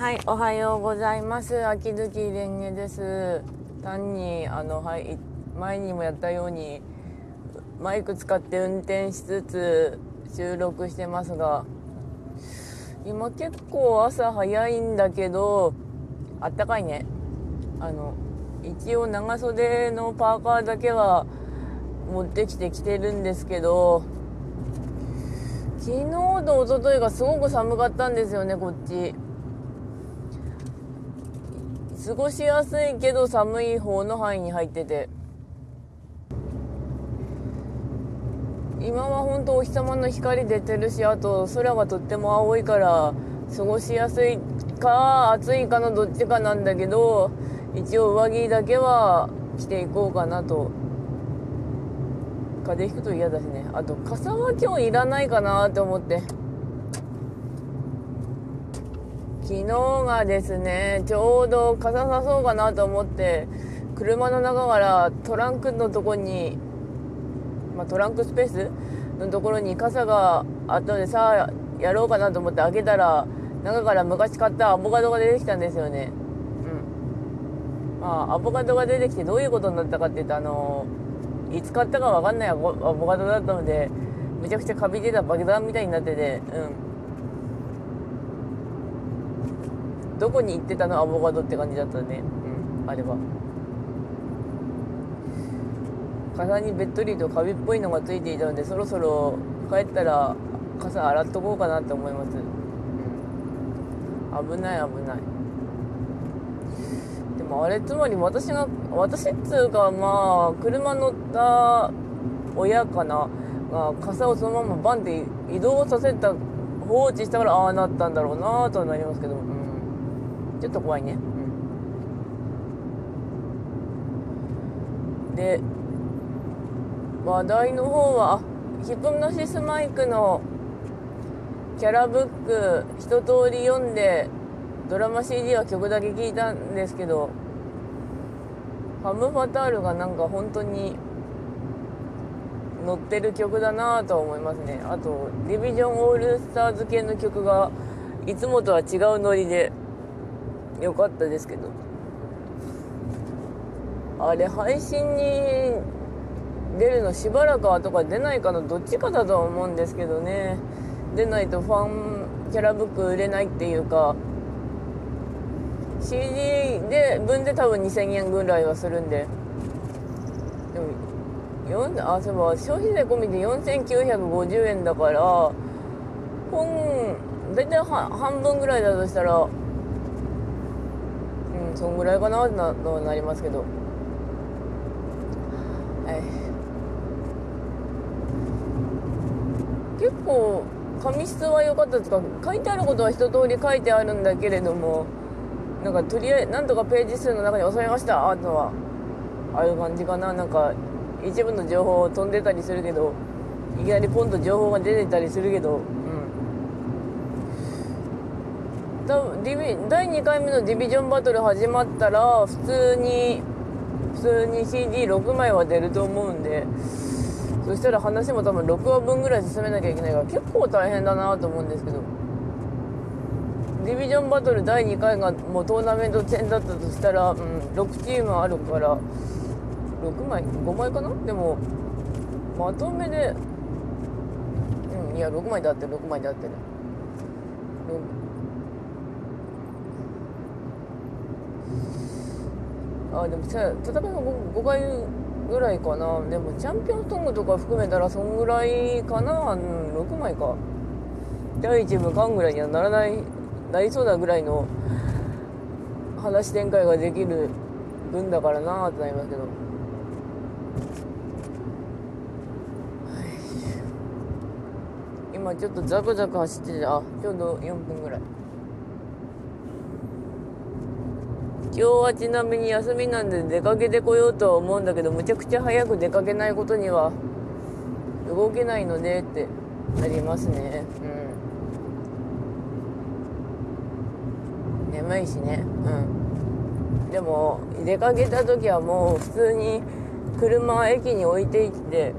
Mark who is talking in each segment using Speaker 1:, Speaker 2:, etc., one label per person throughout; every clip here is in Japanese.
Speaker 1: はい、おはようございます。秋月蓮華です。単に、あの、はい、前にもやったように、マイク使って運転しつつ収録してますが、今結構朝早いんだけど、あったかいね。あの、一応長袖のパーカーだけは持ってきて着てるんですけど、昨日と一昨日がすごく寒かったんですよね、こっち。過ごしやすいけど寒い方の範囲に入ってて。今は本当お日様の光出てるしあと空がとっても青いから過ごしやすいか暑いかのどっちかなんだけど一応上着だけは着ていこうかなと。風邪ひくと嫌だしね。あと傘は今日いらないかなって思って。昨日がですねちょうど傘さそうかなと思って車の中からトランクのとこに、まあ、トランクスペースのところに傘があったのでさあやろうかなと思って開けたら中から昔買ったアボカドが出てきたんですよね。うん。まあアボカドが出てきてどういうことになったかっていうとあのいつ買ったか分かんないアボアボカドだったのでめちゃくちゃカビ出た爆弾みたいになっててうん。どこに行ってたのアボカドって感じだったね。うんあれは。傘にべっとりとカビっぽいのがついていたのでそろそろ帰ったら傘洗っとこうかなって思います、うん、危ない危ない。でもあれつまり私が私っつうかまあ車乗った親かなが傘をそのままバンって移動させた放置したからああなったんだろうなとはなりますけど、うん、ちょっと怖いね、うん、で話題の方はヒプノシスマイクのキャラブック一通り読んでドラマ CD は曲だけ聞いたんですけどハム・ファタールがなんか本当に乗ってる曲だなと思いますね。あとディビジョンオールスターズ系の曲がいつもとは違うノリで良かったですけど。あれ配信に出るのしばらく後か出ないかのどっちかだとは思うんですけどね。出ないとファンキャラブック売れないっていうか。CD で分で多分2000円ぐらいはするんで。でもあそういえば消費税込みで4950円だから本大体半分ぐらいだとしたらそんぐらいかななとなりますけど。結構紙質は良かったですか？書いてあることは一通り書いてあるんだけれどもなんかとりあえずなんとかページ数の中に収めましたあとは。ああいう感じかな。なんか一部の情報飛んでたりするけどいきなりポンと情報が出てたりするけどうん多分ディビ第2回目のディビジョンバトル始まったら普通に普通に CD6 枚は出ると思うんでそしたら話も多分6話分ぐらい進めなきゃいけないから結構大変だなと思うんですけどディビジョンバトル第2回がもうトーナメント戦だったとしたら、うん、6チームあるから6枚？5枚かな？でもまとめでうんいや6枚であってる6枚であってる。あでも戦いが 5, 5回ぐらいかな。でもチャンピオンソングとか含めたらそんぐらいかな、うん、6枚か。第1部間ぐらいにはならないなりそうなぐらいの話展開ができる分だからなってなりますけど。今ちょっとザクザク走っててあちょうど4分ぐらい。今日はちなみに休みなんで出かけてこようとは思うんだけどむちゃくちゃ早く出かけないことには動けないのでってなりますね。うん。眠いしね。うん。でも出かけた時はもう普通に車駅に置いていって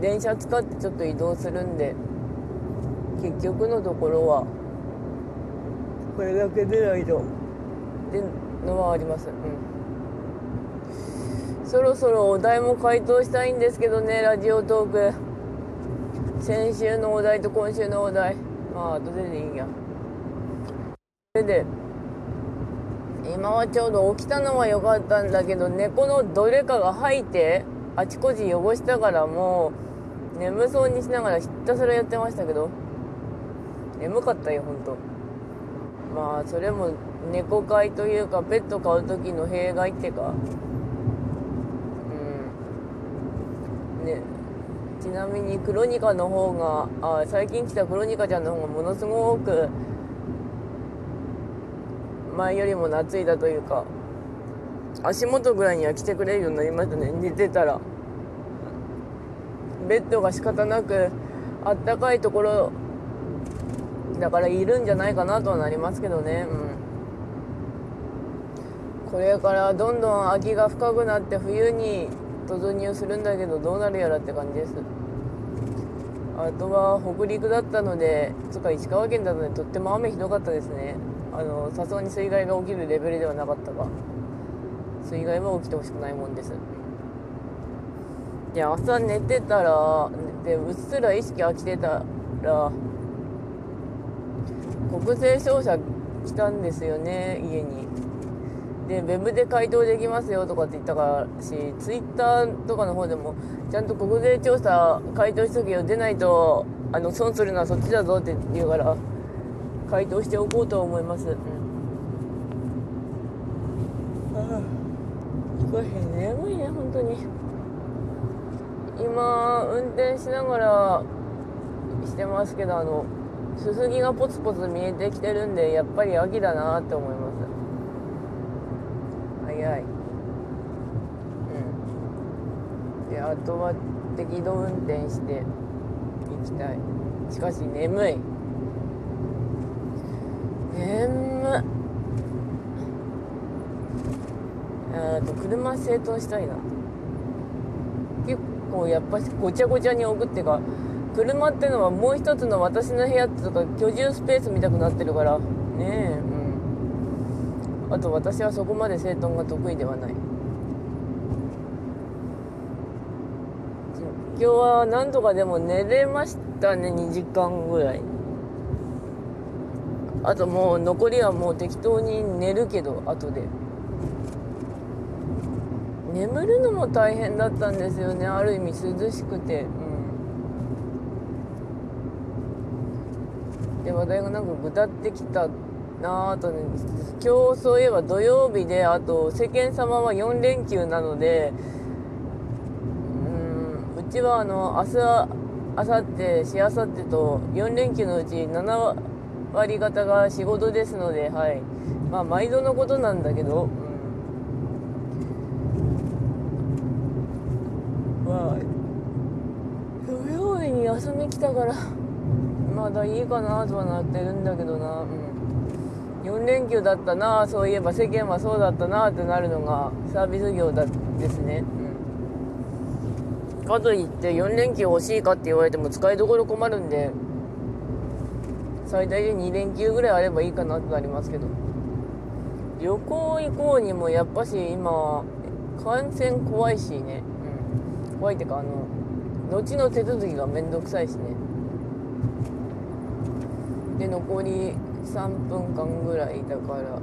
Speaker 1: 電車使ってちょっと移動するんで結局のところはこれだけ出ないとってのはあります。うん。そろそろお題も回答したいんですけどねラジオトーク。先週のお題と今週のお題。まあ後ででいいんや。それで今はちょうど起きたのは良かったんだけど猫のどれかが吐いてあちこち汚したからもう眠そうにしながらひたすらやってましたけど。眠かったよほんと。まあそれも猫飼いというかペット飼う時の弊害ってか。うん。ね。ちなみにクロニカの方があ最近来たクロニカちゃんの方がものすごく前よりも懐いたというか足元ぐらいには来てくれるようになりましたね。寝てたら。ベッドが仕方なくあったかいところだからいるんじゃないかなとはなりますけどね。うん。これからどんどん秋が深くなって冬に突入するんだけどどうなるやらって感じです。あとは北陸だったのでつか石川県だったのでとっても雨ひどかったですね。あのさすがに水害が起きるレベルではなかったが。水害は起きてほしくないもんです。で朝寝てたらでうっすら意識が来てたら国税商社来たんですよね家にでウェブで回答できますよとかって言ったからしツイッターとかの方でもちゃんと国税調査回答しとけよ出ないとあの損するのはそっちだぞって言うから回答しておこうと思います。うん。ああ、これ眠いね本当に。今運転しながらしてますけどあのすすぎがポツポツ見えてきてるんでやっぱり秋だなって思います。早い。うん。であとは適度運転して行きたい。しかし眠い。眠えっと車整頓したいな結構やっぱごちゃごちゃに置くっていうか車ってのはもう一つの私の部屋とか居住スペース見たくなってるから。ねえ。うん。あと私はそこまで整頓が得意ではない。今日は何とかでも寝れましたね2時間ぐらい。あともう残りはもう適当に寝るけど後で。眠るのも大変だったんですよねある意味涼しくて。うん。で話題がなんかぐだってきたなあとね今日そういえば土曜日であと世間様は4連休なのでうんうちはあの明日明後日しあさってと4連休のうち7割方が仕事ですので、はい。まあ、毎度のことなんだけど、うん。まあ、土曜日に休み来たから、まだいいかなとはなってるんだけどな、うん。4連休だったな、そういえば世間はそうだったなってなるのがサービス業だですね。うん。かといって4連休欲しいかって言われても使いどころ困るんで、最大で2連休ぐらいあればいいかなってなりますけど旅行行こうにもやっぱし今感染怖いしね、うん、怖いってかあの後の手続きがめんどくさいしねで残り3分間ぐらいだから。よ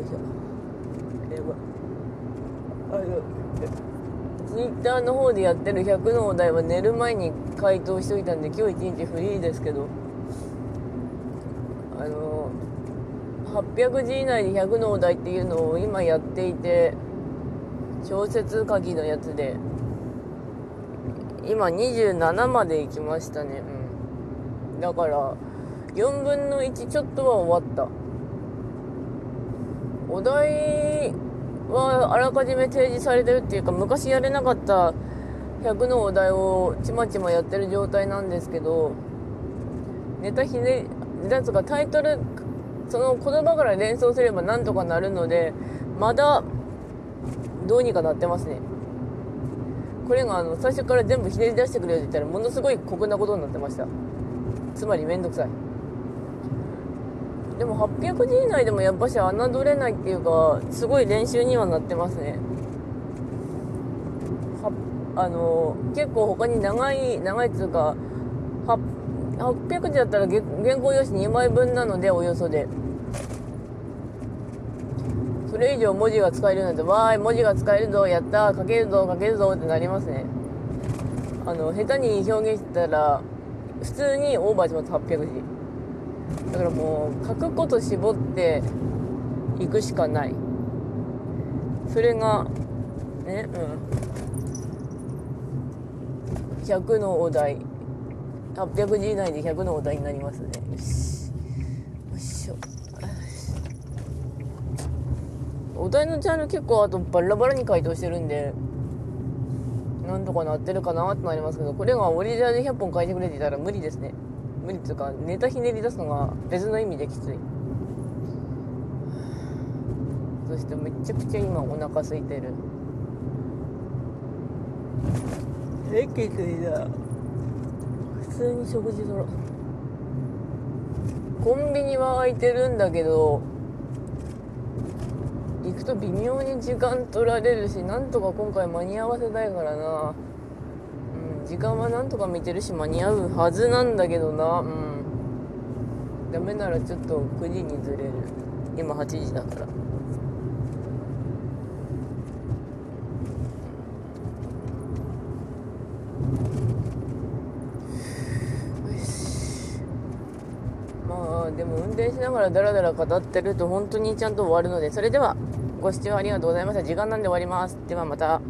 Speaker 1: いしょ。やば。あのツイッターの方でやってる100のお題は寝る前に回答しといたんで今日一日フリーですけど。あの800字以内で100のお題っていうのを今やっていて小説書きのやつで。今27まで行きましたね。うん。だから4分の1ちょっとは終わった。お題はあらかじめ提示されてるっていうか昔やれなかった100のお題をちまちまやってる状態なんですけどネタひねなんつうかタイトルその言葉から連想すればなんとかなるのでまだどうにかなってますね。これがあの最初から全部ひねり出してくれよって言ったらものすごい酷なことになってました。つまり面倒くさい。でも800字以内でもやっぱし侮れないっていうかすごい練習にはなってますね。はあの結構他に長い長いっていうか800字だったら原稿用紙2枚分なのでおよそで。れ以上文字が使えるなんてわーい文字が使えるぞやったー書けるぞ書けるぞってなりますね。あの下手に表現したら普通にオーバーします800字。だからもう書くこと絞っていくしかない。それがねうん。100のお題。800字以内で100のお題になりますね。よしよいしょお題のジャンル結構あとバラバラに回答してるんでなんとかなってるかなってなりますけどこれがオリジナルで100本書いてくれていたら無理ですね。無理っていうかネタひねり出すのが別の意味できつい。そしてめちゃくちゃ今お腹空いてる。えきついな普通に食事取ろコンビニは空いてるんだけど行くと微妙に時間取られるしなんとか今回間に合わせたいからな。うん時間はなんとか見てるし間に合うはずなんだけどな。うん。ダメならちょっと9時にずれる。今8時だから。まあでも運転しながらダラダラ語ってると本当にちゃんと終わるのでそれでは。ご視聴ありがとうございました。時間なんで終わります。ではまた。